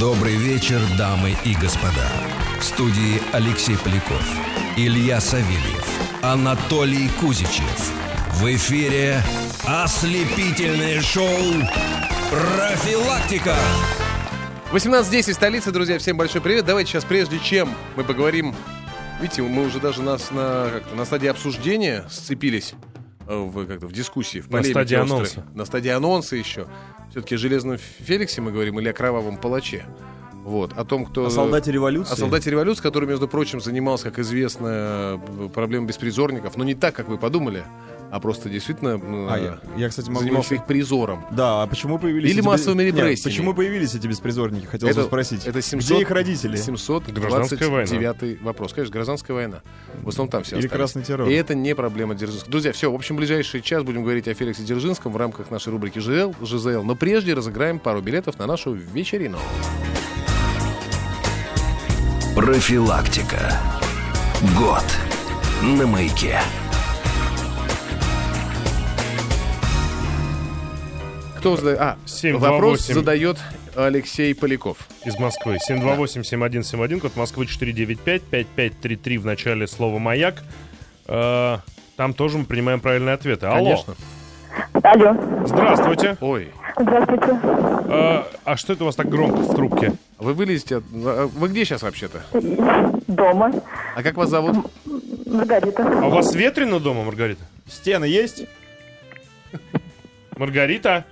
Добрый вечер, дамы и господа. В студии Алексей Поляков, Илья Савельев, Анатолий Кузичев. В эфире ослепительное шоу «Профилактика». 18.10 столица, друзья, всем большой привет. Давайте сейчас, прежде чем мы поговорим, видите, мы уже даже нас на, на стадии обсуждения сцепились в, как в дискуссии, в На стадии острой. анонса. На стадии анонса еще. Все-таки о Железном Феликсе мы говорим или о Кровавом Палаче. Вот, о том, кто... О солдате революции. О солдате революции, который, между прочим, занимался, как известно, проблемой беспризорников, но не так, как вы подумали, а просто действительно э, А, я, я, кстати, могу... занимался их призором. Да, а почему появились... Или эти массовыми Нет, репрессиями. почему появились эти беспризорники, хотел Это- бы спросить. это 700 Где их родители? 729 вопрос. Конечно, гражданская война. В основном там все Или остались. красный террор? И это не проблема Дзержинского. Друзья, все, в общем, ближайший час будем говорить о Феликсе Дзержинском в рамках нашей рубрики ЖЛ, ЖЗЛ. Но прежде разыграем пару билетов на нашу вечерину. Профилактика. Год на маяке. Кто задает? А, 728. вопрос задает Алексей Поляков. из Москвы. 728-7171, код Москвы 495, 5533 в начале слова «Маяк». Э, Там тоже мы принимаем правильные ответы. Алло. Конечно. Алло, Здравствуйте. Ой, здравствуйте. Э, А что это у вас так громко в трубке? вы вылезете... а Вы где сейчас вообще-то? Дома. А как вас зовут? Маргарита. А у вас ветрено дома, Маргарита? Стены есть? Маргарита?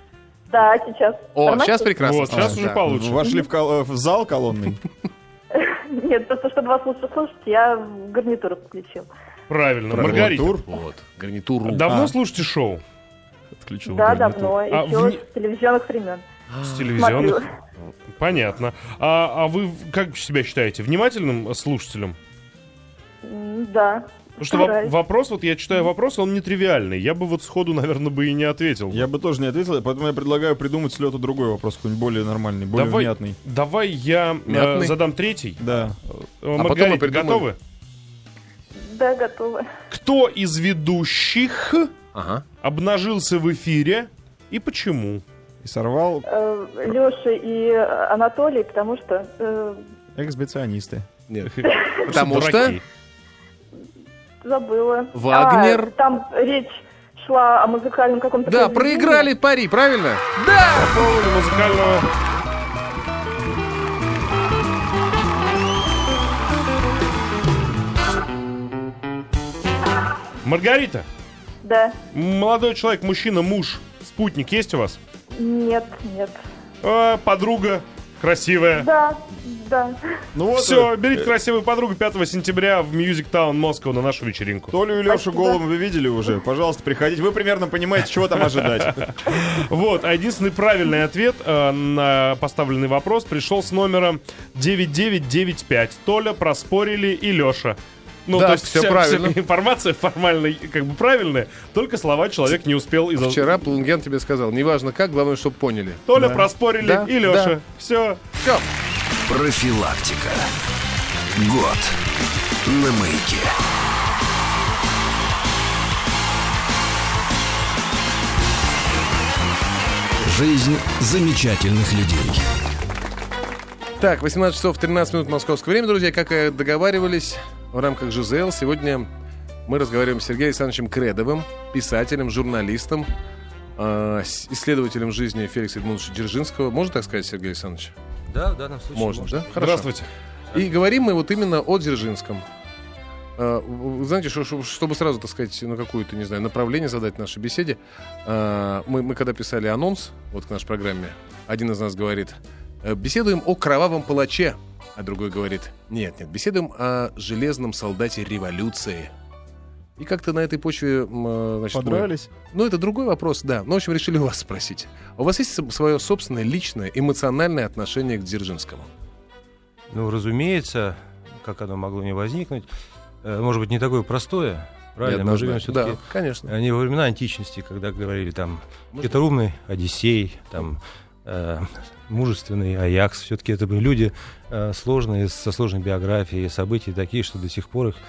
Да, сейчас. О, Нормально? сейчас прекрасно. Вот, сейчас уже да. получше. Вошли в, кол- э, в зал колонный? Нет, просто чтобы вас лучше слушать, я гарнитуру включил. Правильно. Маргарита, Вот, гарнитуру. давно А. слушаете шоу? Отключил да, гарнитур. давно. А, Еще вне- с телевизионных времен. С телевизионных? Смотрю. Понятно. А, а вы как себя считаете? Внимательным слушателем? Да. Потому что стараюсь. вопрос, вот я читаю вопрос, он нетривиальный. Я бы вот сходу, наверное, бы и не ответил. Я бы тоже не ответил, поэтому я предлагаю придумать с лету другой вопрос, какой-нибудь более нормальный, более Давай, внятный. давай я э, задам третий. Да. Э, потом мы придумаем. готовы? Да, готова. Кто из ведущих Ага. обнажился в эфире и почему? И сорвал Леша и э, Анатолий, потому что... э, эксбиционисты. Нет. Потому что... Забыла. Вагнер. А, там речь шла о музыкальном каком-то... Да, произведении. проиграли пари, правильно? По поводу музыкального... Маргарита, Да. молодой человек, мужчина, муж, спутник есть у вас? Нет, нет. А, подруга, красивая. Да, да. Ну вот, Все, берите красивую подругу 5 сентября в Music Town Москва на нашу вечеринку. Толю и Лешу голым вы видели уже? Пожалуйста, приходите. Вы примерно понимаете, чего там ожидать. Вот, а единственный правильный ответ э, на поставленный вопрос пришел с номером 9995. Толя, проспорили и Леша. Ну, Да, то есть всё вся, правильно. вся информация формально как бы правильная, только слова человек не успел из Вчера Плунген тебе сказал, неважно как, главное, чтобы поняли. Толя проспорили Да, и Леша. да. Все. Все. Профилактика. Год на маяке. Жизнь замечательных людей. Так, 18 часов 13 минут московского времени, друзья. Как и договаривались в рамках ЖЗЛ, сегодня мы разговариваем с Сергеем Александровичем Кредовым, писателем, журналистом, э, с- исследователем жизни Феликса Эдмундовича Дзержинского. Можно так сказать, Сергей Александрович? Да, в данном случае Можно, да? Хорошо. Здравствуйте. И говорим мы вот именно о Дзержинском. Э, вы Знаете, что- что- чтобы сразу, так сказать, на какое-то, не знаю, направление задать нашей беседе, э, мы, мы когда писали анонс вот к нашей программе, один из нас говорит, э, беседуем о кровавом палаче, а другой говорит, нет, нет, беседуем о железном солдате революции. И как-то на этой почве... э, Значит, мы- Понравились? ну, это другой вопрос, да. Ну, в общем, решили у вас спросить. У вас есть свое собственное личное эмоциональное отношение к Дзержинскому? Ну, разумеется, как оно могло не возникнуть. Э, Может быть, не такое простое. Правильно, мы живем все-таки Да, конечно. не во времена античности, когда говорили там хитроумный Одиссей, там э, мужественный Аякс. Все-таки это были люди э, сложные, со сложной биографией, события такие, что до сих пор их э,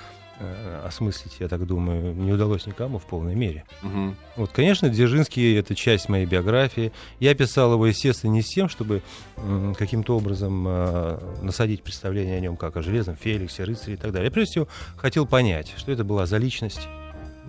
осмыслить, я так думаю, не удалось никому в полной мере. Мгм. Вот, конечно, Дзержинский — это часть моей биографии. Я писал его, естественно, не с тем, чтобы каким-то образом э, насадить представление о нем как о Железном Феликсе, рыцаре и так далее. Я, прежде всего, хотел понять, что это была за личность.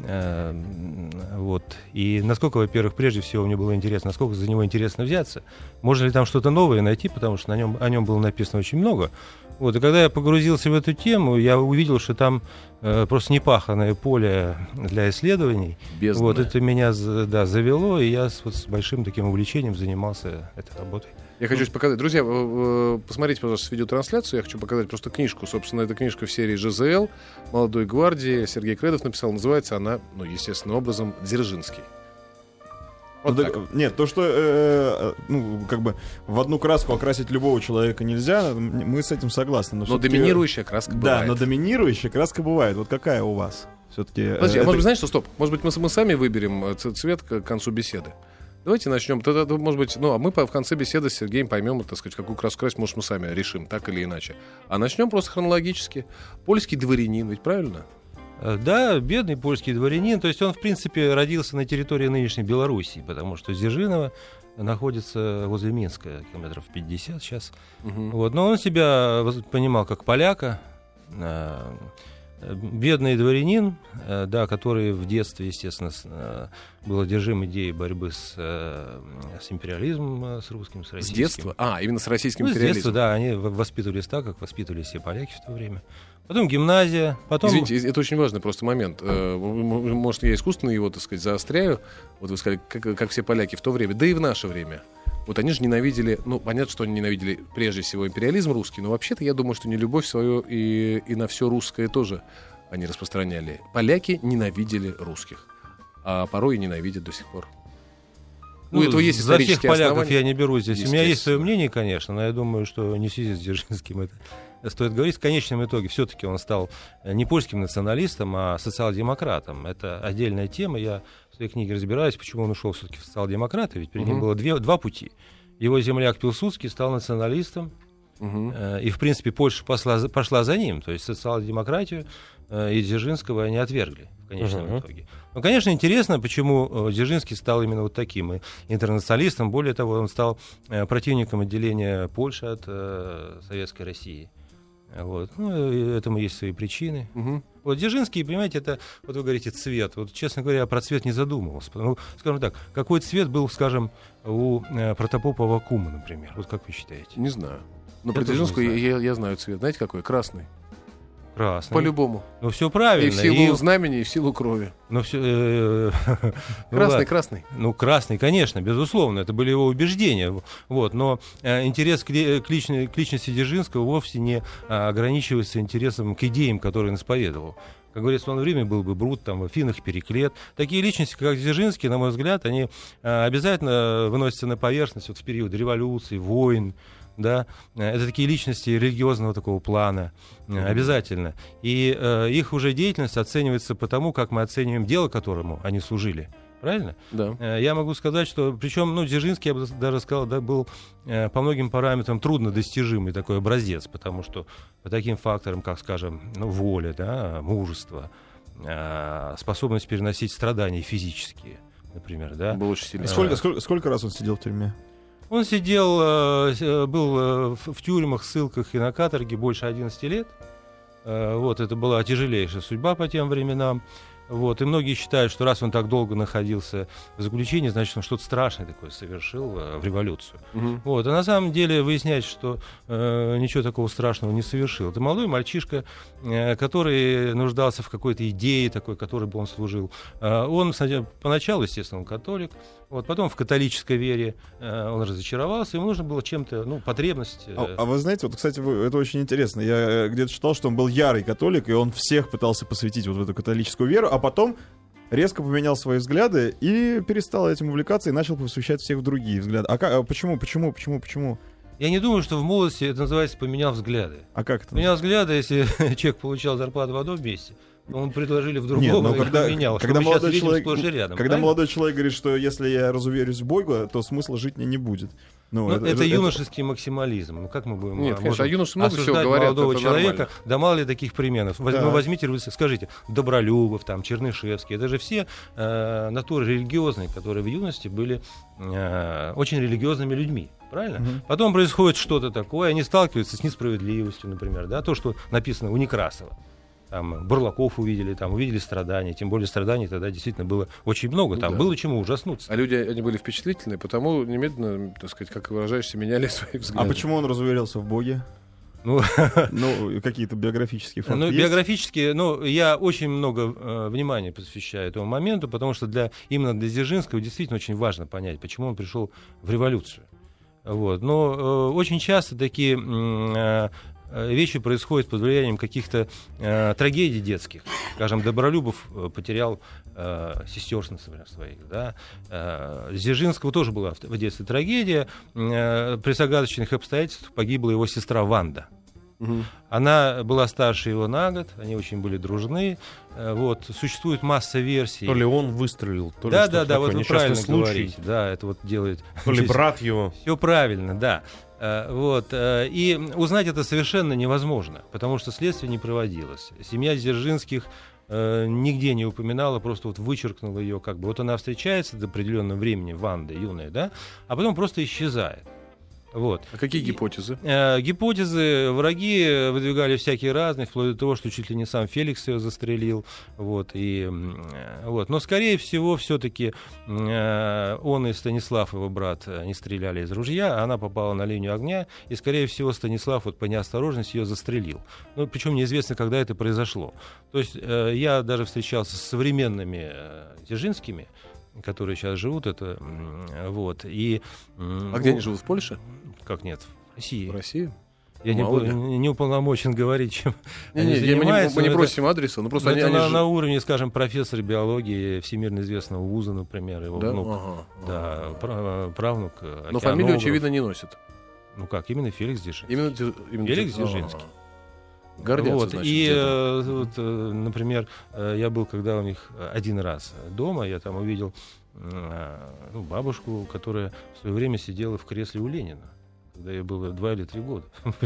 Э, м, вот. И насколько, во-первых, прежде всего мне было интересно, насколько за него интересно взяться. Можно ли там что-то новое найти, потому что на нем, о нем было написано очень много. Вот. И когда я погрузился в эту тему, я увидел, что там э, просто непаханное поле для исследований. Бездна. Вот это меня да, завело, и я с, вот с большим таким увлечением занимался этой работой. Я хочу показать. Друзья, э, э, посмотрите, пожалуйста, видеотрансляцию. Я хочу показать просто книжку. Собственно, это книжка в серии ЖЗЛ «Молодой гвардии». Сергей Кредов написал. Называется она, ну, естественным образом, «Дзержинский». Вот Ну, так. так, Нет, то, что, э, э, ну, как бы в одну краску окрасить любого человека нельзя, мы с этим согласны. Но всё-таки- доминирующая краска Да, бывает. но доминирующая краска бывает. Вот какая у вас? Все-таки. Подожди, а может быть, знаешь что, стоп. Может быть, мы, мы сами выберем э, цвет к концу беседы. Давайте начнем. Тогда, то, может быть, ну, а мы в конце беседы с Сергеем поймем, так сказать, какую краску красить, может, мы сами решим, так или иначе. А начнем просто хронологически. Польский дворянин, ведь правильно? Э, Да, бедный польский дворянин. То есть он, в принципе, родился на территории нынешней Белоруссии, потому что Дзержинова находится возле Минска, километров 50 сейчас. Мгм. Вот. Но он себя понимал как поляка, э, бедный дворянин, э, да, который в детстве, естественно, с- э, был одержим идеей борьбы с, э, с империализмом, с русским, с С российским. детства? А, именно с российским Ну, с детства, империализмом. да, они воспитывались так, как воспитывались все поляки в то время. Потом гимназия, потом... Извините, из- это очень важный просто момент. Может, я искусственно его, так сказать, заостряю. Вот вы сказали, как, как все поляки в то время, да и в наше время. Вот они же ненавидели, ну, понятно, что они ненавидели прежде всего империализм русский, но вообще-то я думаю, что не любовь свою и, и на все русское тоже они распространяли. Поляки ненавидели русских, а порой и ненавидят до сих пор. У Ну, этого есть за всех поляков основания. я не беру здесь. У меня есть свое мнение, конечно, но я думаю, что не в связи с Дзержинским это стоит говорить. В конечном итоге все-таки он стал не польским националистом, а социал-демократом. Это отдельная тема. Я своей книге разбираюсь, почему он ушел все-таки в социал-демократы. Ведь перед ним Мгм. было две, два пути. Его земляк Пилсудский стал националистом, Мгм. э, и, в принципе, Польша пошла, за- пошла за ним. То есть социал-демократию э, и Дзержинского они отвергли в конечном Мгм. итоге. Ну, конечно, интересно, почему э, Дзержинский стал именно вот таким и интернационалистом. Более того, он стал э, противником отделения Польши от э, Советской России. Вот. Ну, этому есть свои причины. Мгм. Вот Дзержинский, понимаете, это, вот вы говорите, цвет. Вот, честно говоря, я про цвет не задумывался. Ну, скажем так, какой цвет был, скажем, у э, протопопа Кума, например? Вот как вы считаете? Не знаю. Но Я про Дзержинского я, я- я знаю цвет. Знаете какой? Красный. Красный. По-любому. Ну, все правильно. И в силу и- знамени, и в силу крови. Ну, все, ну, Красный, красный. Ну, красный, конечно, безусловно, это были его убеждения. Вот, но э, интерес к, ли- к личной- к личности Дзержинского вовсе не а, ограничивается интересом к идеям, которые он исповедовал. Как говорится, он время был бы Брут, там, в Афинах, Переклет. Такие личности, как Дзержинский, на мой взгляд, они а, обязательно выносятся на поверхность вот в период революции, войн, да, Э, это такие личности религиозного такого плана, э, обязательно. И э, их уже деятельность оценивается по тому, как мы оцениваем дело, которому они служили. Правильно? Да. Э, Я могу сказать, что, причем, ну, Дзержинский, я бы даже сказал, да, был по многим параметрам трудно достижимый такой образец, потому что по таким факторам, как, скажем, ну, воля, да, мужество, способность переносить страдания физические, например, да. Был очень сильный. Сколько, сколько, сколько раз он сидел в тюрьме? Он сидел, э, э, был э, в тюрьмах, ссылках и на каторге больше 11 лет. Вот, это была тяжелейшая судьба по тем временам. Вот, и многие считают, что раз он так долго находился в заключении, значит, он что-то страшное такое совершил э, в революцию. Мгм. Вот, а на самом деле выясняется, что э, ничего такого страшного не совершил. Это молодой мальчишка, э, который нуждался в какой-то идее такой, которой бы он служил. Э, он поначалу, естественно, он католик, вот, потом в католической вере э, он разочаровался, ему нужно было чем-то, ну, потребность. э, А, а вы знаете, вот, кстати, вы- это очень интересно. Я э, где-то читал, что он был ярый католик, и он всех пытался посвятить вот в эту католическую веру, а потом резко поменял свои взгляды и перестал этим увлекаться и начал посвящать всех в другие взгляды. А, как, а почему, почему, почему, почему? Я не думаю, что в молодости это называется поменял взгляды. А как это? Поменял взгляды, если человек получал зарплату в одном месте, ему предложили в другом, Нет, но и когда, поменял. когда, молодой человек, рядом. когда правильно? молодой человек говорит, что если я разуверюсь в Бога, то смысла жить мне не будет. Ну, Ну, это, юношеский максимализм. Ну, как мы будем Нет, а, конечно, юноши много всего осуждать говорят, молодого это человека? нормально. Да мало ли таких примеров. Воз- Да. Ну, возьмите, вы скажите, Добролюбов, там, Чернышевский. Это же все э, натуры религиозные, которые в юности были э, очень религиозными людьми. Правильно? Мгм. Потом происходит что-то такое, они сталкиваются с несправедливостью, например, да, то, что написано у Некрасова. Там Бурлаков увидели, там увидели страдания, тем более страданий тогда действительно было очень много, там Да. было чему ужаснуться. А люди, они были впечатлительные, потому немедленно, так сказать, как выражаешься, меняли свои взгляды. А почему он разуверился в Боге? Ну, Ну, какие-то биографические факты Ну, есть? биографически, ну, я очень много э, внимания посвящаю этому моменту, потому что для, именно для Дзержинского действительно очень важно понять, почему он пришел в революцию. Вот. Но э, очень часто такие э, вещи происходят под влиянием каких-то э, трагедий детских. Скажем, Добролюбов э, потерял э, сестер, например, своих. Да? Э, Дзержинского тоже была в детстве трагедия. Э, при загадочных обстоятельствах погибла его сестра Ванда. Она была старше его на год, они очень были дружны. Э, Вот. Существует масса версий. То ли он выстрелил, то ли да, да, да, вот вы правильно случай, говорите. Да, это вот делает. то ли брат его. Все правильно, да. Э, Вот. э, И узнать это совершенно невозможно, потому что следствие не проводилось. Семья Дзержинских э, нигде не упоминала, просто вот вычеркнула ее как бы. Вот она встречается до определенного времени, Ванда юная, да, а потом просто исчезает. Вот. А какие И- гипотезы? Э, Гипотезы враги выдвигали всякие разные, вплоть до того, что чуть ли не сам Феликс ее застрелил. Вот, и, э, вот. Но, скорее всего, все-таки он и Станислав, его брат, э, не стреляли из ружья, а она попала на линию огня, и, скорее всего, Станислав вот, по неосторожности ее застрелил. Ну, причем неизвестно, когда это произошло. То есть э, я даже встречался с современными э, Дзержинскими, которые сейчас живут, это вот, и... А где они ну, живут? В Польше? Как нет? В России. В России? Я не, Мало пол- ли. не уполномочен говорить, чем Не, они не, я- мы не, занимаются, мы не но это- просим адреса, ну просто но они, это они на, же- на уровне, скажем, профессора биологии всемирно известного вуза, например, его Да? внук. Ага, Да, ага. пра- правнук. э, Но фамилию, очевидно, не носит. Ну как, именно Феликс Дзержинский. Именно, именно Феликс Дзе- Дзержинский. Ага. Гордятся, Вот, значит, И, э, вот, э, например, э, я был когда у них один раз дома, я там увидел э, ну, бабушку, которая в свое время сидела в кресле у Ленина, когда ей было два или три года.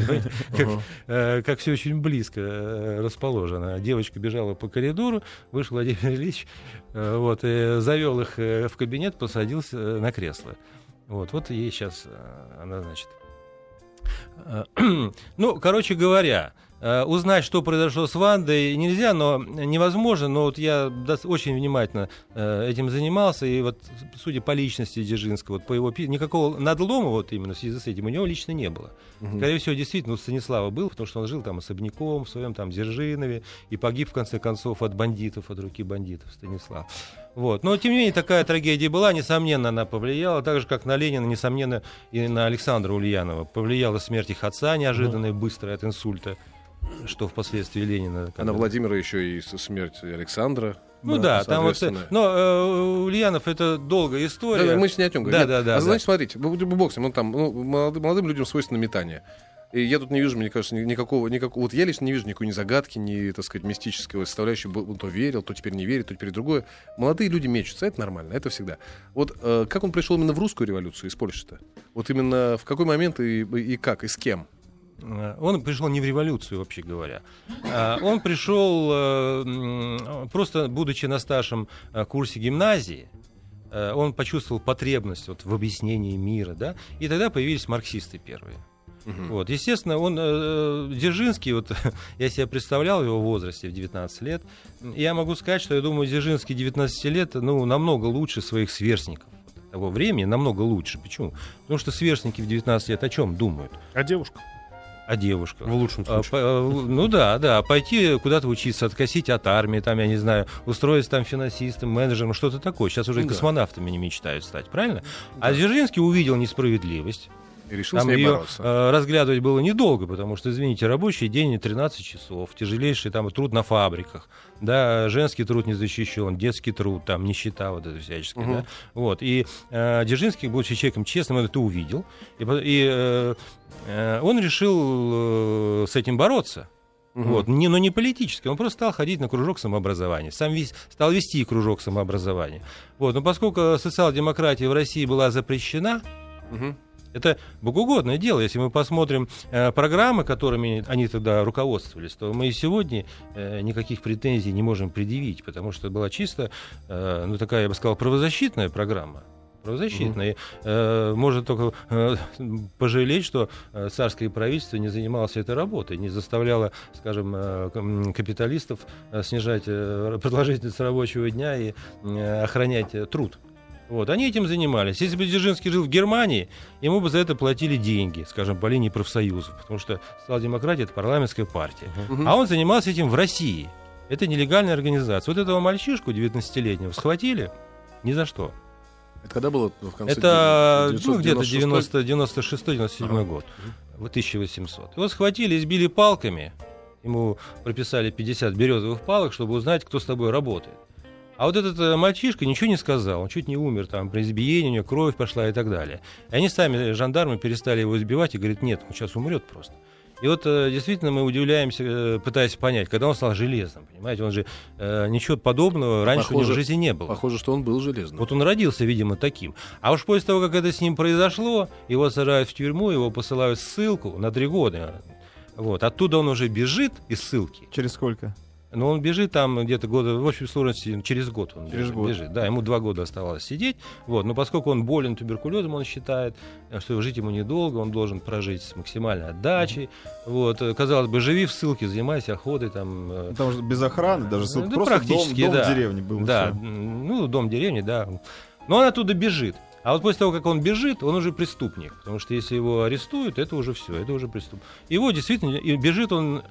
Как, э, все очень близко э, расположено. Девочка бежала по коридору, вышел Владимир Ильич, э, вот, и завел их в кабинет, посадился на кресло. Вот, вот ей сейчас она, значит, Ну, короче говоря, узнать, что произошло с Вандой, нельзя, но невозможно. Но вот я очень внимательно э, этим занимался, и вот, судя по личности Дзержинского, вот по его никакого надлома вот именно в связи с этим у него лично не было. Мгм. Скорее всего, действительно, у Станислава был, потому что он жил там особняком в своем там Дзержинове и погиб, в конце концов, от бандитов, от руки бандитов Станислав. Вот. Но, тем не менее, такая трагедия была, несомненно, она повлияла, так же, как на Ленина, несомненно, и на Александра Ульянова. Повлияла смерть их отца, неожиданная, быстрая от инсульта, что впоследствии Ленина... А на когда- Владимира еще и смерть Александра. Ну да, там вот... соответственно. Но э, Ульянов это долгая история. Да, да, мы же не о чем говорим. Да, Нет, да, да, А да. значит, смотрите, б- б- бог с ним, он там, ну, молодым, молодым людям свойственно метание. И я тут не вижу, мне кажется, ни- никакого, никакого, вот я лично не вижу никакой ни загадки, ни, так сказать, мистического составляющей, Был- он то верил, то теперь не верит, то теперь другое. Молодые люди мечутся, это нормально, это всегда. Вот э, как он пришел именно в русскую революцию из Польши-то? Вот именно в какой момент и, и как, и с кем? Э, Он пришел не в революцию, вообще говоря. А, Он пришел, э, просто будучи на старшем э, курсе гимназии, э, он почувствовал потребность вот в объяснении мира, да, и тогда появились марксисты первые. Вот, естественно, он э, Дзержинский, вот я себя представлял в его возрасте в 19 лет, я могу сказать, что я думаю, Дзержинский 19 лет, ну, намного лучше своих сверстников того времени, намного лучше. Почему? Потому что сверстники в 19 лет о чем думают? А девушка? О девушках. В лучшем А, случае. по- а, Ну да, да, пойти куда-то учиться, откосить от армии, там, я не знаю, устроиться там финансистом, менеджером, что-то такое. Сейчас уже и Ну да. космонавтами не мечтают стать, правильно? А Дзержинский увидел несправедливость. И решил Там с ней ее бороться. э, разглядывать было недолго, потому что, извините, рабочий день 13 часов, тяжелейший там труд на фабриках, да, женский труд не защищен, детский труд, там, нищета вот это всяческая, Мгм. да, вот, и э, Дзержинский, будучи человеком честным, это увидел, и, и, э, э, он решил э, с этим бороться, Мгм. вот, не, но не политически, он просто стал ходить на кружок самообразования, сам весь, стал вести кружок самообразования, вот, но поскольку социал-демократия в России была запрещена, Мгм. Это богоугодное дело. Если мы посмотрим э, программы, которыми они тогда руководствовались, то мы и сегодня э, никаких претензий не можем предъявить, потому что была чисто, э, ну такая, я бы сказал, правозащитная программа правозащитная. Э, можно только э, пожалеть, что э, царское правительство не занималось этой работой, не заставляло, скажем, э, капиталистов э, снижать э, продолжительность рабочего дня и охранять труд. Вот, они этим занимались. Если бы Дзержинский жил в Германии, ему бы за это платили деньги, скажем, по линии профсоюзов, потому что социал-демократия — это парламентская партия. А он занимался этим в России. Это нелегальная организация. Вот этого мальчишку 19-летнего схватили ни за что. Это когда было в конце Это ну, где-то 996? 96-97 Ага. год, вот 1800. Его схватили, избили палками, ему прописали 50 березовых палок, чтобы узнать, кто с тобой работает. А вот этот э, мальчишка ничего не сказал, он чуть не умер, там, при избиении у него кровь пошла и так далее. И они сами, жандармы, перестали его избивать и говорят, нет, он сейчас умрет просто. И вот э, действительно мы удивляемся, э, пытаясь понять, когда он стал железным, понимаете, он же э, ничего подобного раньше у него Похоже- в жизни не было. Похоже, что он был железным. Вот он родился, видимо, таким. А уж после того, как это с ним произошло, его сажают в тюрьму, его посылают в ссылку на три года. Вот. Оттуда он уже бежит из ссылки. Через сколько? Но он бежит там где-то года, в общей сложности, через год он Через бежит, год. бежит. Да, ему два года оставалось сидеть. Вот. Но поскольку он болен туберкулезом, он считает, что жить ему недолго, он должен прожить с максимальной отдачей. Вот. Э, Казалось бы, живи в ссылке, занимайся охотой, там, э, Там же без охраны, даже ссылка. да, просто дом, практически, дом да. в деревне был. Да, всё. м, ну, дом деревни, да. Но он оттуда бежит. А вот после того, как он бежит, он уже преступник. Потому что если его арестуют, это уже все, это уже преступ. Его действительно, и бежит он,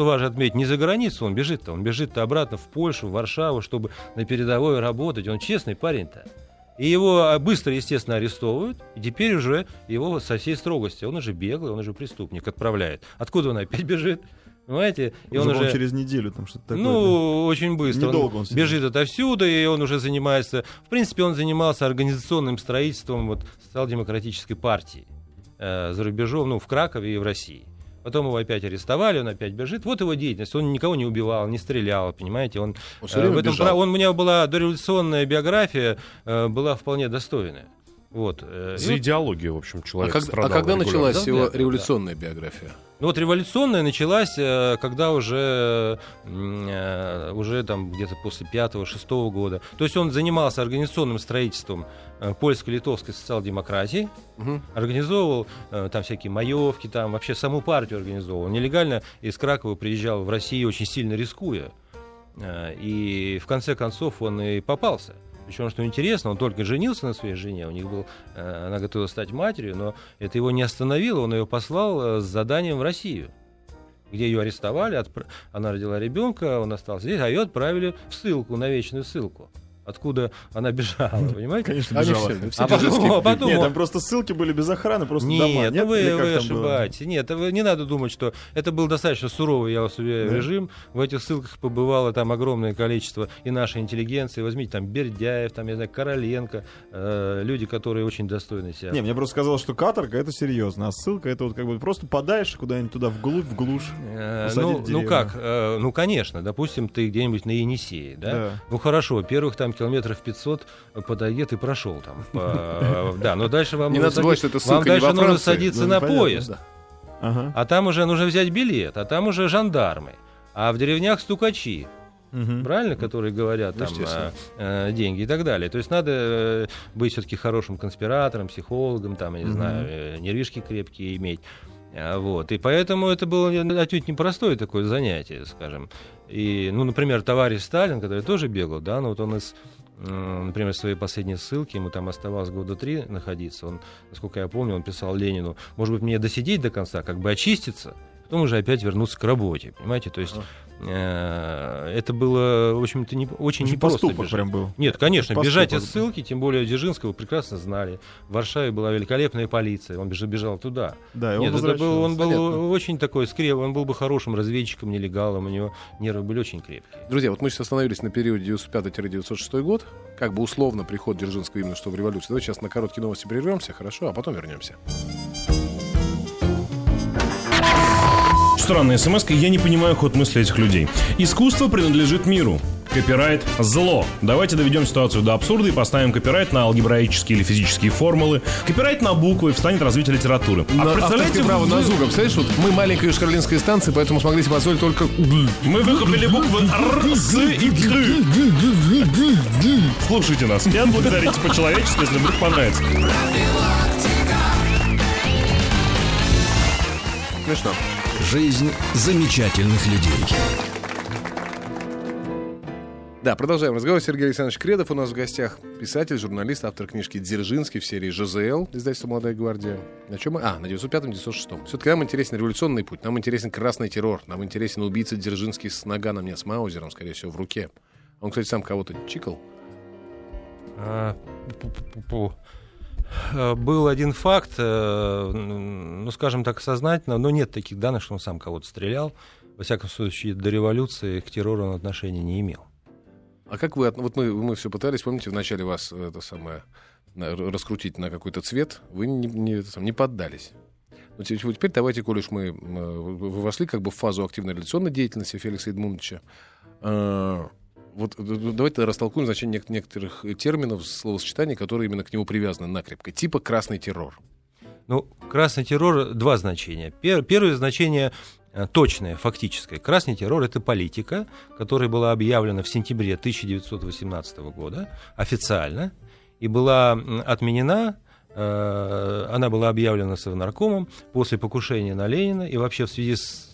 что важно отметить, не за границу он бежит-то. Он бежит-то обратно в Польшу, в Варшаву, чтобы на передовой работать. Он честный парень-то. И его а, быстро, естественно, арестовывают, и теперь уже его со всей строгости, он уже беглый, он уже преступник, отправляет. Откуда он опять бежит? Понимаете? И Уже, он уже... через неделю там что-то такое. Ну, очень быстро. Недолго он сидел. бежит отовсюду, и он уже занимается... В принципе, он занимался организационным строительством вот, социал-демократической партии э, за рубежом, ну, в Кракове и в России. Потом его опять арестовали, он опять бежит. Вот его деятельность. Он никого не убивал, не стрелял, понимаете. Он, Он э, в этом он, у меня была дореволюционная биография, э, была вполне достойная. Вот. э, За идеологию, в общем, А, человек как- а страдал когда регулярно. началась его революционная биография? Ну вот революционная началась, э, когда уже, э, уже там где-то после пятого-шестого года. То есть он занимался организационным строительством э, польско-литовской социал-демократии, Мгм. организовывал там всякие маевки, там вообще саму партию организовывал. Нелегально из Кракова приезжал в Россию очень сильно рискуя. И в конце концов он и попался. Причем, что интересно, он только женился на своей жене, у них был, э, она готова стать матерью, но это его не остановило, он ее послал э, с заданием в Россию, где ее арестовали, отпра- она родила ребенка, он остался здесь, а ее отправили в ссылку, на вечную ссылку, откуда она бежала, понимаете? Конечно, Они бежала. все, все А потом, а потом Нет, там просто ссылки были без охраны, просто нет, дома. ну Нет, вы, как вы было? ошибаетесь. Нет, вы- не надо думать, что это был достаточно суровый, я вас уверяю, Да? режим. В этих ссылках побывало там огромное количество и нашей интеллигенции. Возьмите там Бердяев, там, я знаю, Короленко, э, люди, которые очень достойны себя. Не, мне просто сказалось, что каторга это серьезно, а ссылка это вот как бы просто подальше куда-нибудь туда вглубь, в глушь. Э, ну, ну как, э, ну конечно, допустим, ты где-нибудь на Енисее, да? Да. Ну хорошо, первых там километров 500 подойди, ты прошел там. Да, но дальше вам Не нужно надо забывать, сади- что это вам ссылка не дальше нужно садиться Ну, на поезд. А там уже нужно взять билет, а там уже жандармы. А в деревнях стукачи, Мгм. правильно, которые говорят там э, э, деньги и так далее. То есть надо э, быть все-таки хорошим конспиратором, психологом, там, я не Мгм. знаю, э, нервишки крепкие иметь. А, Вот. И поэтому это было отнюдь непростое такое занятие, скажем. И, ну, например, товарищ Сталин, который тоже бегал, да, ну вот он из например, своей последней ссылки, ему там оставалось года три находиться, он, насколько я помню, он писал Ленину, может быть, мне досидеть до конца, как бы очиститься, потом уже опять вернуться к работе, понимаете, то есть э, это было, в общем-то, не, очень Очень непросто поступок бежать. прям был. Нет, конечно, Поступок. бежать из ссылки, тем более Дзержинского прекрасно знали. В Варшаве была великолепная полиция, он бежал, бежал туда. Да, и он Нет, это был, он был Понятно. очень такой скреп, он был бы хорошим разведчиком, нелегалом, у него нервы были очень крепкие. Друзья, вот мы сейчас остановились на периоде 95-906 год, как бы условно приход Дзержинского именно что в революцию. Давайте сейчас на короткие новости прервемся, хорошо, а потом вернемся. Странная смс я не понимаю ход мысли этих людей. Искусство принадлежит миру. Копирайт – зло. Давайте доведем ситуацию до абсурда и поставим копирайт на алгебраические или физические формулы. Копирайт на буквы встанет развитие литературы. А На представляете, право на вы- звук. Представляешь, вот мы маленькая Южкарлинская станция, поэтому смогли себе позволить только... мы выкупили буквы Р, С и Д. Слушайте нас и отблагодарите по-человечески, если вдруг понравится. Смешно. Жизнь замечательных людей. Да, продолжаем разговор. Сергей Александрович Кредов у нас в гостях. Писатель, журналист, автор книжки «Дзержинский» в серии «ЖЗЛ», издательство «Молодая гвардия». На чем мы? А, на 905-906. Все-таки нам интересен революционный путь, нам интересен красный террор, нам интересен убийца Дзержинский с наганом, нет, с Маузером, скорее всего, в руке. Он, кстати, сам кого-то чикал. А, пу-пу-пу-пу. Э, Был один факт, э, ну, скажем так, сознательно, но нет таких данных, что он сам кого-то стрелял. Во всяком случае, до революции к террору он отношения не имел. А как вы... от- Вот мы, мы все пытались, помните, вначале вас э, это самое раскрутить на какой-то цвет, вы не, не, не поддались. Но те- теперь давайте, коль уж мы э, вы вошли как бы в фазу активной революционной деятельности Феликса Эдмундовича, э, вот давайте растолкуем значение нек- некоторых терминов, словосочетаний, которые именно к нему привязаны накрепко. Типа красный террор. Ну, красный террор два значения. Пер- первое значение э, точное, фактическое. Красный террор это политика, которая была объявлена в сентябре 1918 года официально и была отменена. э, Она была объявлена Совнаркомом после покушения на Ленина и вообще в связи с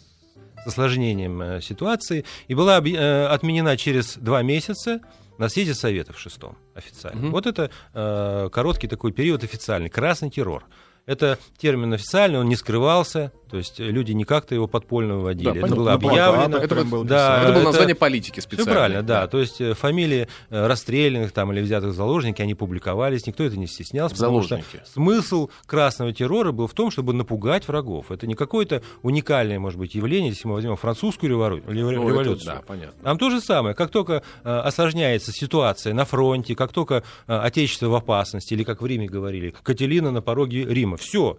осложнением э, ситуации и была э, отменена через два месяца на съезде Советов шестом официально. Мгм. Вот это э, короткий такой период официальный. Красный террор. Это термин официальный, он не скрывался, то есть люди не как-то его подпольно выводили. это понятно. было плакатах объявлено. это прям было да, это было это- название политики Всё специально. правильно, да. То есть э, фамилии э, расстрелянных там или взятых в заложники, они публиковались, никто это не стеснялся. потому что Заложники. Смысл красного террора был в том, чтобы напугать врагов. Это не какое-то уникальное, может быть, явление, если мы возьмем французскую револю- револю- Ну, это революцию. да, понятно. Там то же самое. Как только э, осложняется ситуация на фронте, как только э, Отечество в опасности, или, как в Риме говорили, Кателина на пороге Рима, все.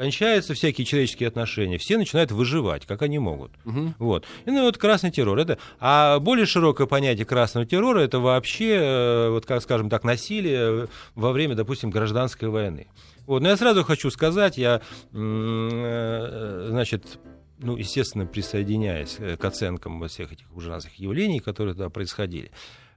Кончаются всякие человеческие отношения, все начинают выживать, как они могут. Мгм. Вот. И ну, вот красный террор. Это... А более широкое понятие красного террора это вообще, э, вот как скажем так, насилие во время, допустим, гражданской войны. Вот. Но я сразу хочу сказать, я, э, значит, ну, естественно, присоединяясь э, к оценкам всех этих ужасных явлений, которые тогда происходили,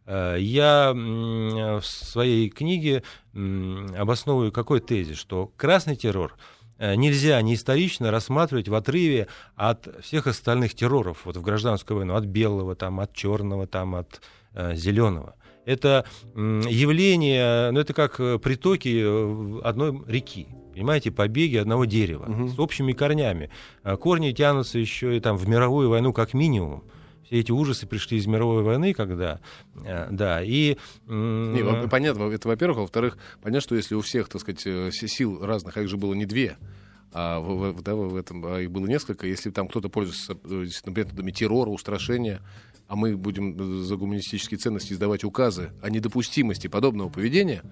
э, я в своей книге обосновываю какой тезис, что красный террор э, нельзя не исторично рассматривать в отрыве от всех остальных терроров вот в гражданскую войну, от белого, там, от черного, там, от э, зеленого. Это явление, ну это как э, притоки э, одной реки, понимаете, побеги одного дерева Мгм. с общими корнями. Корни тянутся еще и там в мировую войну как минимум. Все эти ужасы пришли из мировой войны, когда, э, да, и... Не, понятно, это во-первых. А во-вторых, понятно, что если у всех, так сказать, э, си- сил разных, а их же было не две, а в, в- да, в этом а их было несколько, если там кто-то пользуется э, методами террора, устрашения, а мы будем за гуманистические ценности издавать указы о недопустимости подобного поведения,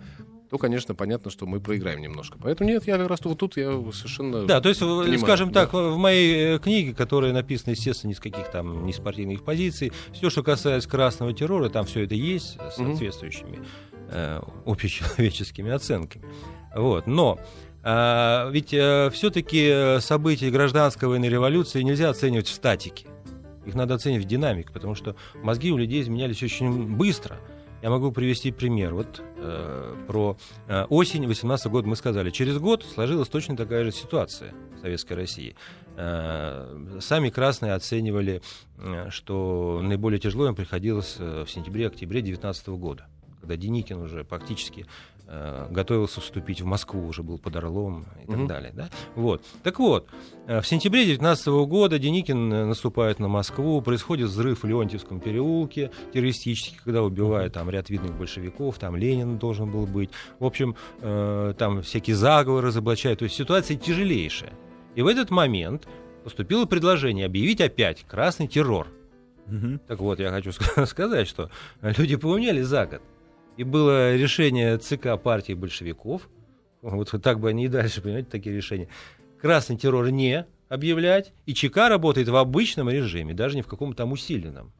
то, конечно, понятно, что мы проиграем немножко. Поэтому нет, я как раз вот тут я совершенно... Да, то есть, э, понимаю, скажем да. так, в моей э, книге, которая написана, естественно, ни с каких там не спортивных позиций, все, что касается красного террора, там все это есть с соответствующими э, общечеловеческими оценками. Вот. Но а, ведь все-таки события гражданской войны революции нельзя оценивать в статике. Их надо оценивать в динамике, потому что мозги у людей изменялись очень быстро. Я могу привести пример. Вот э, про э, осень 18 года мы сказали. Через год сложилась точно такая же ситуация в Советской России. Э, сами красные оценивали, э, что наиболее тяжело им приходилось э, в сентябре-октябре 19 года, когда Деникин уже практически э, готовился вступить в Москву, уже был под Орлом и так Мгм. далее. Да? Вот. Так вот, э, в сентябре 19 года Деникин э, наступает на Москву, происходит взрыв в Леонтьевском переулке террористический, когда убивают там ряд видных большевиков, там Ленин должен был быть. В общем, э, там всякие заговоры разоблачают. То есть ситуация тяжелейшая. И в этот момент поступило предложение объявить опять красный террор. Мгм. Так вот, я хочу ска- сказать, что люди поумнели за год. И было решение ЦК партии большевиков, вот так бы они и дальше, понимаете, такие решения, красный террор не объявлять, и ЧК работает в обычном режиме, даже не в каком-то там усиленном.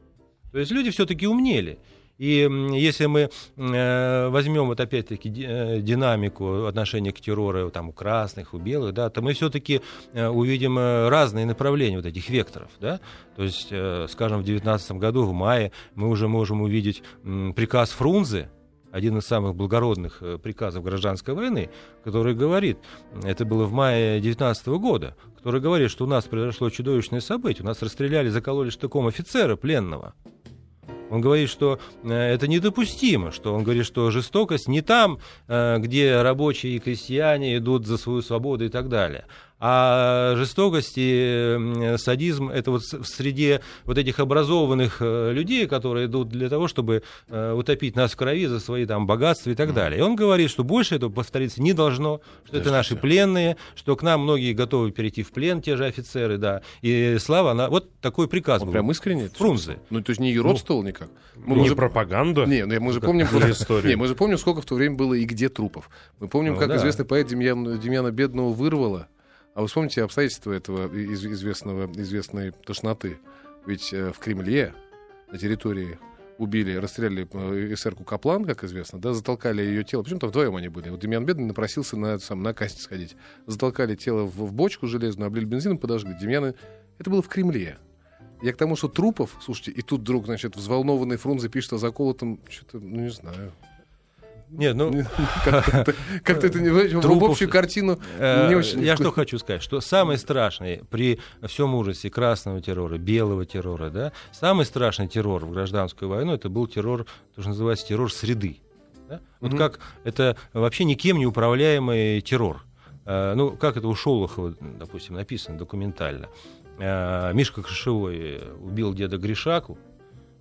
То есть люди все-таки умнели. И если мы э, возьмем вот опять-таки э, динамику отношения к террору там, у красных, у белых, да, то мы все-таки увидим э, разные направления вот этих векторов. Да? То есть, э, скажем, в 2019 году, в мае, мы уже можем увидеть приказ Фрунзе, один из самых благородных э, приказов гражданской войны, который говорит, это было в мае 2019 года, который говорит, что у нас произошло чудовищное событие, у нас расстреляли, закололи штыком офицера пленного. Он говорит, что э, это недопустимо, что он говорит, что жестокость не там, э, где рабочие и крестьяне идут за свою свободу и так далее, а жестокость и садизм это вот в среде вот этих образованных э, людей, которые идут для того, чтобы э, утопить нас в крови за свои там богатства и так далее. И он говорит, что больше этого повториться не должно, что это наши пленные, что к нам многие готовы перейти в плен, те же офицеры, да. И слава, она... вот такой приказ Он был. прям искренне? Фрунзе. Ну, то есть не юродствовал никак? Мы Не же- пропаганда. Не, ну, мы же помним просто-? Не, мы же помним, сколько в то время было и где трупов. Мы помним, Ну как да. известный поэт Демьян, Демьяна Бедного вырвало. А вы вспомните обстоятельства этого из- известного, известной тошноты. Ведь э, в Кремле на территории убили, расстреляли э, эсерку Каплан, как известно, да, затолкали ее тело. Почему-то вдвоем они были. Вот Демьян Бедный напросился на, сам, на касте сходить. Затолкали тело в, в бочку железную, облили бензином, подожгли. Демьяна... Это было в Кремле. Я к тому, что трупов, слушайте, и тут вдруг, значит, взволнованный Фрунзе пишет о заколотом, что-то, ну, не знаю. Нет, ну, Как-то это- не в общую картину Э, не очень. Я что хочу сказать, что самое страшное при всем ужасе красного террора, белого террора, да, самый страшный террор в гражданскую войну это был террор, то, что называется террор среды. да. Вот как это вообще никем не управляемый террор. Э, Ну, как это у Шолохова, допустим, написано документально. Э, Мишка Кошевой убил деда Гришаку,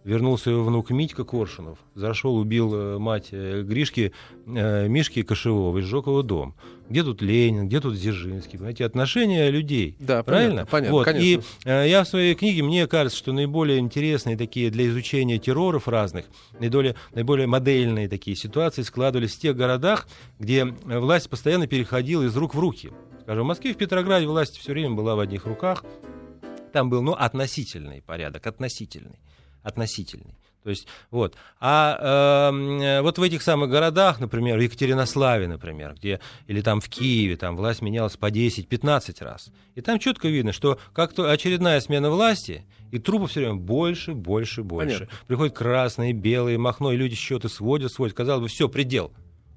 Вернулся его внук Митька Коршунов, зашел, убил э, мать э, Гришки, э, Мишки Кошевого и сжег его дом. Где тут Ленин, где тут Дзержинский? Понимаете, отношения людей. Да, Правильно? понятно, вот. конечно. И э, я в своей книге, мне кажется, что наиболее интересные такие для изучения терроров разных, наиболее, наиболее модельные такие ситуации складывались в тех городах, где э, власть постоянно переходила из рук в руки. Скажем, в Москве, в Петрограде власть все время была в одних руках. Там был, ну, относительный порядок, относительный относительный. То есть, вот. А эм, э, вот в этих самых городах, например, в Екатеринославе, например, где, или там в Киеве, там власть менялась по 10-15 раз. И там четко видно, что как-то очередная смена власти, и трупов все время больше, больше, больше. Понятно. Приходят красные, белые, махно, и люди счеты сводят, сводят. Казалось бы, все, предел.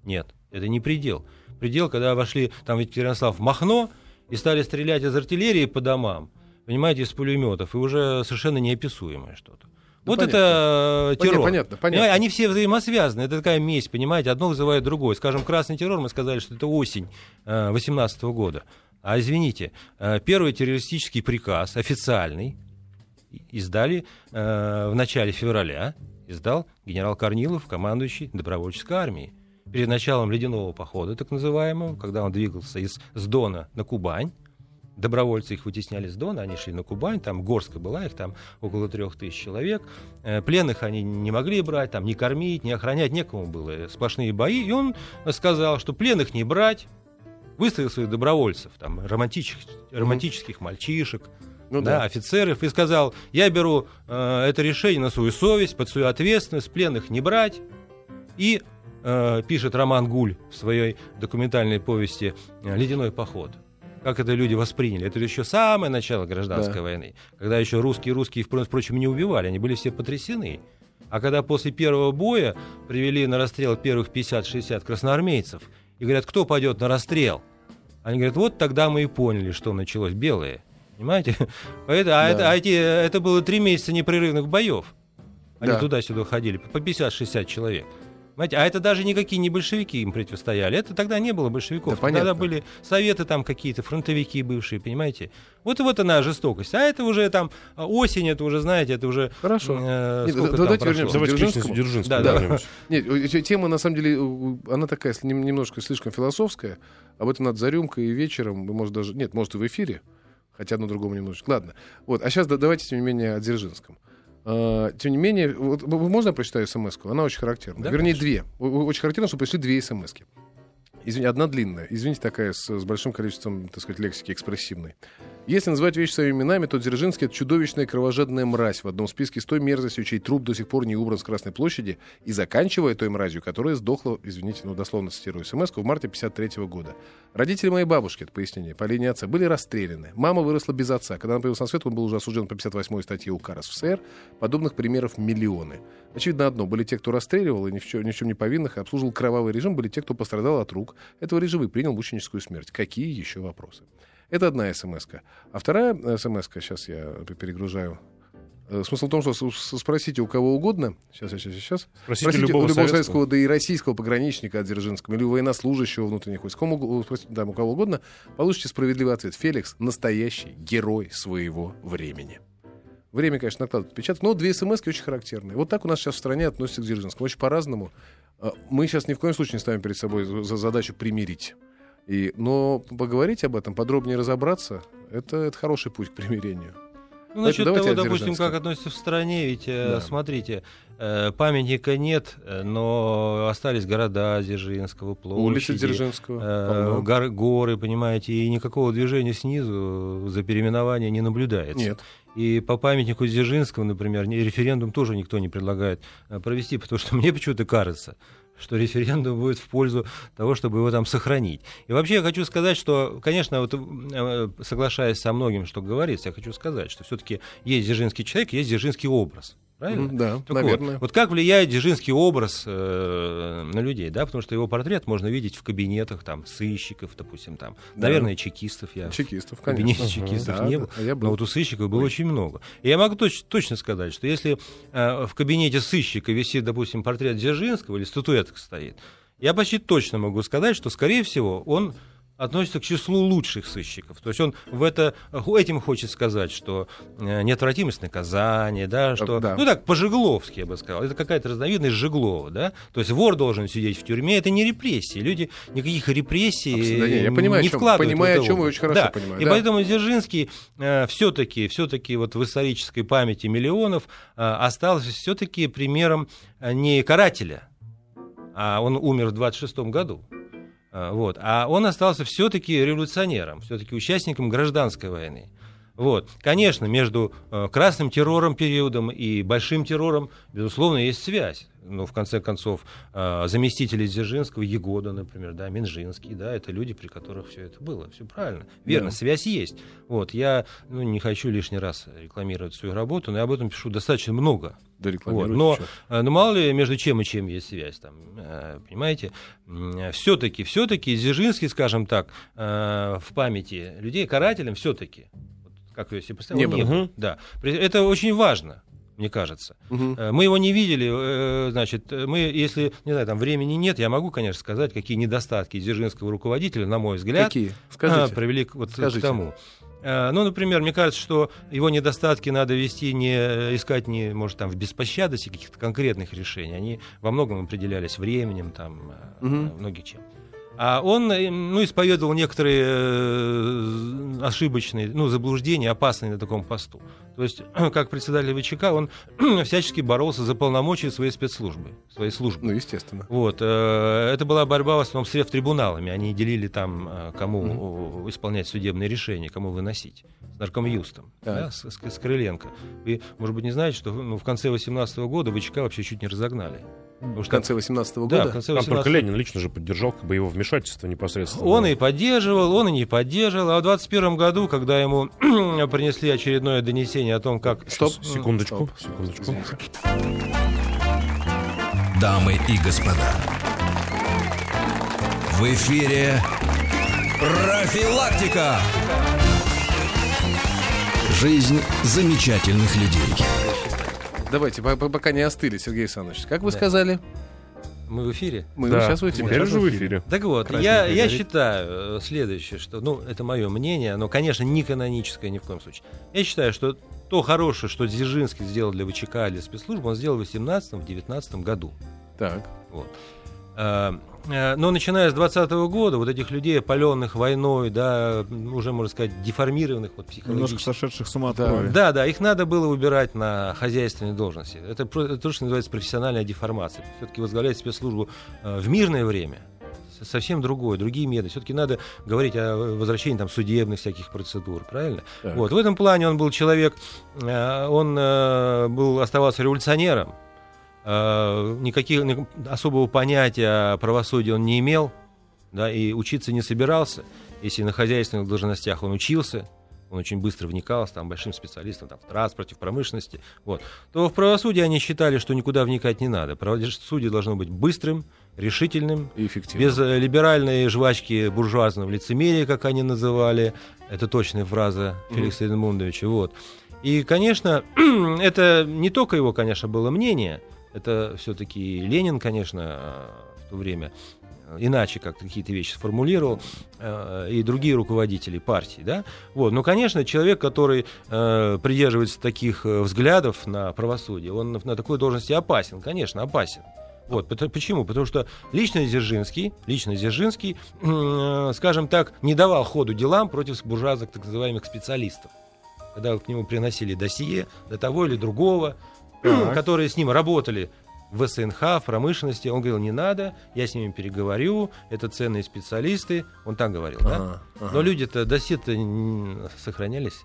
Нет, это не предел. Предел, когда вошли там в Екатеринослав в Махно и стали стрелять из артиллерии по домам, понимаете, из пулеметов, и уже совершенно неописуемое что-то. Да вот понятно. это э, Понятно, террор. понятно, понятно. Они все взаимосвязаны. Это такая месть, понимаете, одно вызывает другое. Скажем, красный террор, мы сказали, что это осень 18 года. А извините, э, первый террористический приказ, официальный, издали э, в начале февраля, издал генерал Корнилов, командующий добровольческой армией. Перед началом ледяного похода, так называемого, когда он двигался из с Дона на Кубань, добровольцы их вытесняли с Дона, они шли на Кубань, там горстка была, их там около трех тысяч человек. Э, Пленных они не могли брать, там не кормить, не охранять, некому было, э, сплошные бои. И он сказал, что пленных не брать, выставил своих добровольцев, там, романтических, романтических мальчишек, Ну да, да. офицеров, и сказал, я беру э, это решение на свою совесть, под свою ответственность, пленных не брать. И э, пишет Роман Гуль в своей документальной повести «Ледяной поход». Как это люди восприняли? Это еще самое начало гражданской Да. войны, когда еще русские русские, впрочем, не убивали, они были все потрясены. А когда после первого боя привели на расстрел первых 50-60 красноармейцев и говорят, кто пойдет на расстрел? Они говорят, вот тогда мы и поняли, что началось белое. Понимаете? Поэтому, а, Да. это, а эти, это было три месяца непрерывных боев. Они Да. туда-сюда ходили, по 50-60 человек. Понимаете? А это даже никакие не большевики им противостояли. Это тогда не было большевиков. Да, понятно. тогда были советы там какие-то, фронтовики бывшие, понимаете? Вот и вот она жестокость. А это уже там а, осень, это уже, знаете, это уже... Хорошо. э, Нет, давайте вернемся Давайте к Дзержинскому? личности Дзержинского Да, да. Нет, тема на самом деле, она такая немножко слишком философская. Об этом надо за рюмкой и вечером, может, даже... Нет, может, и в эфире. Хотя одно другому немножечко. Ладно. Вот. А сейчас давайте, тем не менее, о Дзержинском. А, тем не менее, вот, можно я прочитаю смс -ку? Она очень характерна. Да, Вернее, конечно. две. Очень характерно, что пришли две смс -ки. Извини, одна длинная. Извините, такая с, с большим количеством, так сказать, лексики экспрессивной. Если называть вещи своими именами, то Дзержинский — это чудовищная кровожадная мразь в одном списке с той мерзостью, чей труп до сих пор не убран с Красной площади, и заканчивая той мразью, которая сдохла, извините, ну, дословно цитирую смс в марте 53 года. Родители моей бабушки, это пояснение, по линии отца, были расстреляны. Мама выросла без отца. Когда она появилась на свет, он был уже осужден по 58 статье УК РСФСР. Подобных примеров миллионы. Очевидно одно. Были те, кто расстреливал и ни в чем, ни в чем не повинных, и обслуживал кровавый режим. Были те, кто пострадал от рук этого режима и принял мученическую смерть. Какие еще вопросы? Это одна смс -ка. А вторая смс сейчас я перегружаю. Э, Смысл в том, что спросите у кого угодно, сейчас, сейчас, сейчас, Спросите любого у любого советского. советского, да и российского пограничника от Дзержинского, или у военнослужащего внутренних войск, кому, спросите, да, у кого угодно, получите справедливый ответ. Феликс — настоящий герой своего времени. Время, конечно, накладывает отпечаток, но две смс очень характерные. Вот так у нас сейчас в стране относятся к Дзержинскому. Очень по-разному. А, Мы сейчас ни в коем случае не ставим перед собой за за задачу примирить. И, но поговорить об этом, подробнее разобраться, это, это хороший путь к примирению. Ну, насчет того, допустим, как относятся в стране, ведь, э, Да. смотрите, э, памятника нет, э, но остались города Дзержинского, площади. Улица Дзержинского. э, гор- горы, понимаете, и никакого движения снизу за переименование не наблюдается. Нет. И по памятнику Дзержинского, например, референдум тоже никто не предлагает провести, потому что мне почему-то кажется, что референдум будет в пользу того, чтобы его там сохранить. И вообще я хочу сказать, что, конечно, вот, э, соглашаясь со многим, что говорится, я хочу сказать, что все-таки есть дзержинский человек, есть дзержинский образ. Правильно? Да, Так наверное. Вот, вот как влияет дзержинский образ э, на людей, да, потому что его портрет можно видеть в кабинетах там сыщиков, допустим, там, Да. наверное, чекистов я Чекистов, в кабинете конечно. чекистов Да, не да, был. а я был. Но вот у сыщиков было очень много. И я могу точ- точно сказать, что если э, в кабинете сыщика висит, допустим, портрет Дзержинского или статуэтка стоит, я почти точно могу сказать, что, скорее всего, он относится к числу лучших сыщиков. То есть он в это, этим хочет сказать, что э, неотвратимость наказания, да, что, да. ну так, по-жигловски, я бы сказал, это какая-то разновидность Жиглова, да, то есть вор должен сидеть в тюрьме, это не репрессии, люди никаких репрессий Абсолютно. Не, я понимаю, не вкладывают понимаю, о чем вы очень хорошо Да. понимаете, И да. поэтому Дзержинский все-таки, все-таки вот в исторической памяти миллионов э, остался все-таки примером э, не карателя, а он умер в 26 году. А, Вот. А он остался все-таки революционером, все-таки участником гражданской войны. Вот. Конечно, между э, красным террором периодом и большим террором, безусловно, есть связь. Ну, в конце концов, э, заместители Дзержинского, Егода, например, да, Минжинский, да, это люди, при которых все это было. Все правильно. Верно, Да. связь есть. Вот. Я ну, не хочу лишний раз рекламировать свою работу, но я об этом пишу достаточно много. Да, Вот. Но, э, ну, мало ли между чем и чем есть связь, там, понимаете? Все-таки, все-таки Дзержинский, скажем так, в памяти людей карателем все-таки, как вы себе представляете, Не он был. был. Да. Это очень важно, мне кажется. Э, Мы его не видели, э, значит, э, мы, если, не знаю, там времени нет, я могу, конечно, сказать, какие недостатки дзержинского руководителя, на мой взгляд, Какие? а, Скажите. привели к, вот, к Скажите. тому. Э, Ну, например, мне кажется, что его недостатки надо вести не искать не, может, там в беспощадности каких-то конкретных решений. Они во многом определялись временем, там, э, многие чем. А он, э, ну, исповедовал некоторые э, ошибочные, ну, заблуждения, опасные на таком посту. То есть, как председатель ВЧК, он всячески боролся за полномочия своей спецслужбы, своей службы. Ну, естественно. Вот, э, это была борьба в основном с рефтрибуналами. Они делили там, э, кому э, исполнять судебные решения, кому выносить. С наркомюстом, Так. да, с, с- Крыленко. Вы, может быть, не знаете, что ну, в конце 18 года ВЧК вообще чуть не разогнали. В что- конце 18 да, года? в конце Там 18 только Ленин лично же поддержал как бы его вмешательство непосредственно. Он и поддерживал, он и не поддерживал. А в 21 году, когда ему принесли очередное донесение о том, как... Стоп. Секундочку, Стоп. секундочку. Дамы и господа, в эфире профилактика. Жизнь замечательных людей. Давайте, по- по- пока не остыли, Сергей Александрович. Как вы сказали? Мы в эфире. Мы Да, сейчас в эфире. теперь же в эфире. Так вот, я, я считаю э, следующее, что, ну, это мое мнение, оно, конечно, не каноническое ни в коем случае. Я считаю, что то хорошее, что Дзержинский сделал для ВЧК, для спецслужб, он сделал в 18-19 году. Так. Вот. А, э, Но начиная с 20 года, вот этих людей, опаленных войной, да, уже, можно сказать, деформированных вот, Немножко психологически. сошедших с ума от Да. крови. Да, да, их надо было убирать на хозяйственные должности. Это, то, что называется профессиональная деформация. Все-таки возглавлять спецслужбу э, в мирное время, совсем другое, другие методы. Все-таки надо говорить о возвращении там, судебных всяких процедур, правильно? Так. Вот. В этом плане он был человек, э, он э, был, оставался революционером, э, никаких ни- особого понятия о правосудии он не имел, да, и учиться не собирался. Если на хозяйственных должностях он учился, он очень быстро вникал, стал большим специалистом там, в транспорте, в промышленности, вот, то в правосудии они считали, что никуда вникать не надо. Правосудие должно быть быстрым, решительным, И эффективно. без э, либеральной жвачки буржуазного лицемерия, как они называли. Это точная фраза Феликса Эдмундовича. Вот. И, конечно, это не только его, конечно, было мнение. Это все-таки Ленин, конечно, э, в то время э, иначе как какие-то вещи сформулировал, э, и другие руководители партии, да, вот, но, конечно, человек, который придерживается таких взглядов на правосудие, он на, такой должности опасен, конечно, опасен. Вот, почему? Потому что лично Дзержинский, лично Дзержинский, скажем так, не давал ходу делам против буржуазных так называемых специалистов. Когда к нему приносили досье для того или другого, которые с ним работали в СНХ, в промышленности, он говорил, не надо, я с ними переговорю, это ценные специалисты, он так говорил, да? Ага, ага. Но люди-то досье-то н- сохранялись.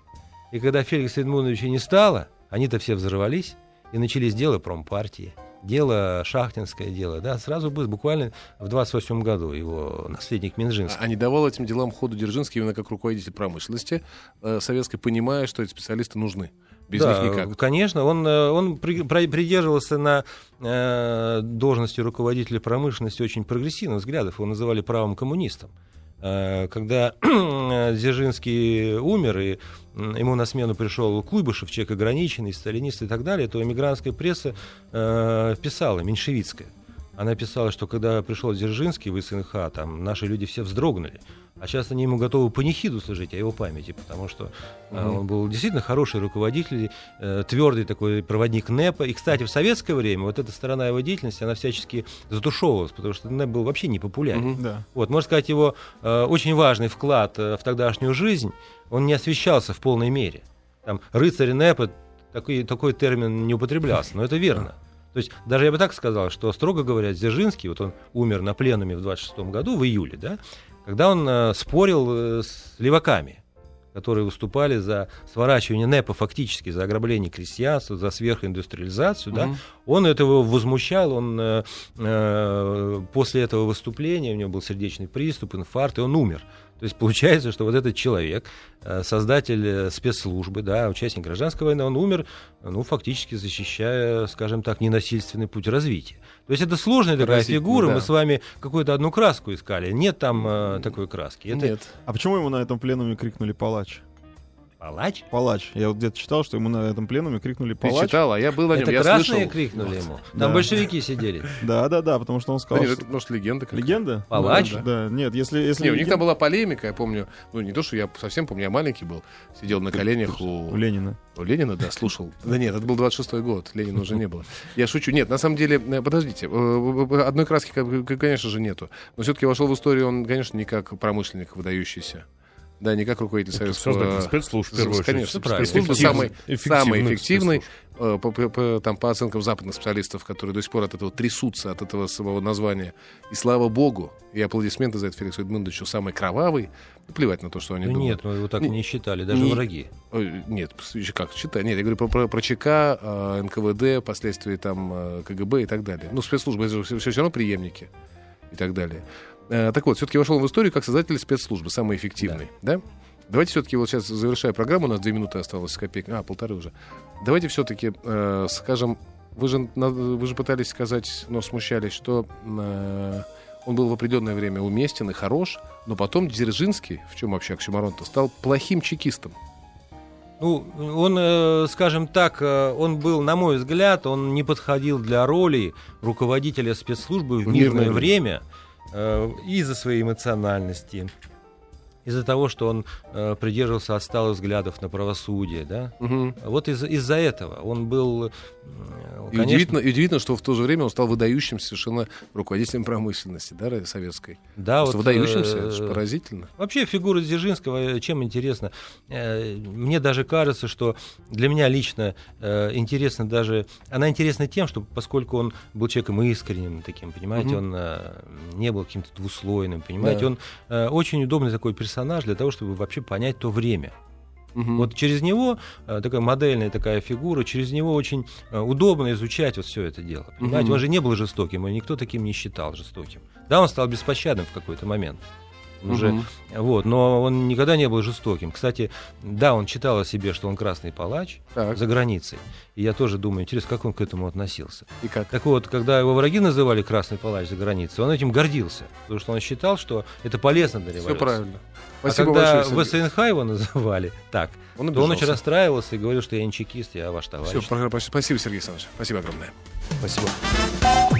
И когда Феликса Эдмундовича не стало, они-то все взорвались, и начались дела промпартии, дело Шахтинское дело, да, сразу бы, буквально в 28 году его наследник Минжинский. А не давал этим делам ходу Дзержинский именно как руководитель промышленности э, советской, понимая, что эти специалисты нужны. Без да, них никак. Конечно, он, э, он при- придерживался на э, должности руководителя промышленности очень прогрессивных взглядов. Его называли правым коммунистом. Э, Когда Дзержинский умер, и ему на смену пришел Куйбышев, человек ограниченный, сталинист и так далее, то эмигрантская пресса э, писала, меньшевистская. Она писала, что когда пришел Дзержинский в СНХ, там наши люди все вздрогнули. А сейчас они ему готовы панихиду служить о его памяти, потому что э, он был действительно хороший руководитель, э, твердый такой проводник НЭПа. И, кстати, в советское время вот эта сторона его деятельности, она всячески затушевывалась, потому что НЭП был вообще не популярен. Мгм. Да. Вот, можно сказать, его э, очень важный вклад э, в тогдашнюю жизнь, он не освещался в полной мере. Там рыцарь НЭПа, такой, такой термин не употреблялся, но это верно. То есть даже я бы так сказал, что, строго говоря, Дзержинский, вот он умер на пленуме в 26 году, в июле, да, когда он э, спорил э, с леваками, которые выступали за сворачивание НЭПа фактически, за ограбление крестьянства, за сверхиндустриализацию, да, Мгм. он этого возмущал, он э, э, после этого выступления, у него был сердечный приступ, инфаркт, и он умер. То есть получается, что вот этот человек, э, создатель э, спецслужбы, да, участник гражданской войны, он умер, ну, фактически защищая, скажем так, ненасильственный путь развития. То есть это сложная такая фигура, да. мы с вами какую-то одну краску искали. Нет там э, такой краски. Это Нет. А почему ему на этом пленуме крикнули палач? Палач? Палач. Я вот где-то читал, что ему на этом пленуме крикнули Ты палач. читал, а я был на нем, Это я красные слышал. крикнули ему. Там Да. большевики сидели. Да, да, да, потому что он Да сказал, нет, что... это, может, легенда какая-то. Легенда? Палач? Да, да. нет, если... если Не, у них там была полемика, я помню. Ну, не то, что я совсем помню, я маленький был. Сидел на коленях у, У Ленина. у Ленина, да, слушал. Да нет, это был 26-й год, Ленина уже не было. Я шучу. Нет, на самом деле, э, подождите, э, э, одной краски, конечно же, нету. Но все-таки вошел в историю он, конечно, не как промышленник выдающийся. Да, не как руководитель советского... Создатель спецслужб, в первую очередь. Конечно, спецслужбы самый, самый эффективный, э, по, по- по- там, по оценкам западных специалистов, которые до сих пор от этого трясутся, от этого самого названия. И слава богу, и аплодисменты за это Феликсу Эдмундовичу, самый кровавый. Ну, Плевать на то, что они Ну, думают. нет, мы его так Не- не считали, даже не- враги. Ой, Нет, еще как, читай. Нет, я говорю про, про, про ЧК, э, НКВД, последствия там э, КГБ и так далее. Ну, спецслужбы, это же все, все равно преемники и так далее. Э, так вот, все-таки вошел в историю как создатель спецслужбы, самый эффективный, да? Давайте все-таки, вот сейчас завершая программу, у нас две минуты осталось с а, полторы уже. Давайте все-таки э, скажем, вы же, вы же пытались сказать, но смущались, что э, он был в определенное время уместен и хорош, но потом Дзержинский, в чем вообще оксюмарон-то, стал плохим чекистом. Ну, он, э, скажем так, э, он был, на мой взгляд, он не подходил для роли руководителя спецслужбы в мирное мирное время э, из-за своей эмоциональности, из-за того, что он э, придерживался отсталых взглядов на правосудие, да. Мгм. Вот из- из-за этого он был, э, И конечно, удивительно, и удивительно, что в то же время он стал выдающимся совершенно руководителем промышленности, да, советской. да, Просто вот, выдающимся, э, это же поразительно. Вообще фигура Дзержинского э, чем интересна? Э, Мне даже кажется, что для меня лично э, интересно даже... Она интересна тем, что поскольку он был человеком искренним таким, понимаете, Мгм. он э, не был каким-то двуслойным, понимаете, Да. он э, очень удобный такой персонаж для того, чтобы вообще понять то время. Мгм. Вот через него, э, такая модельная такая фигура, через него очень э, удобно изучать вот все это дело. Понимаете, Мгм. он же не был жестоким, и никто таким не считал жестоким. Да, он стал беспощадным в какой-то момент. Уже Мгм. вот, но он никогда не был жестоким. Кстати, да, он читал о себе, что он красный палач Так, за границей. И я тоже думаю, интересно, как он к этому относился. и как? Так вот, когда его враги называли красный палач за границей, он этим гордился. Потому что он считал, что это полезно для Все революции. правильно. А Спасибо когда большое, в Сергей. СНХ его называли так, Он то он очень расстраивался и говорил, что я не чекист, я ваш товарищ. Про- спасибо, Сергей Александрович. Спасибо огромное. Спасибо.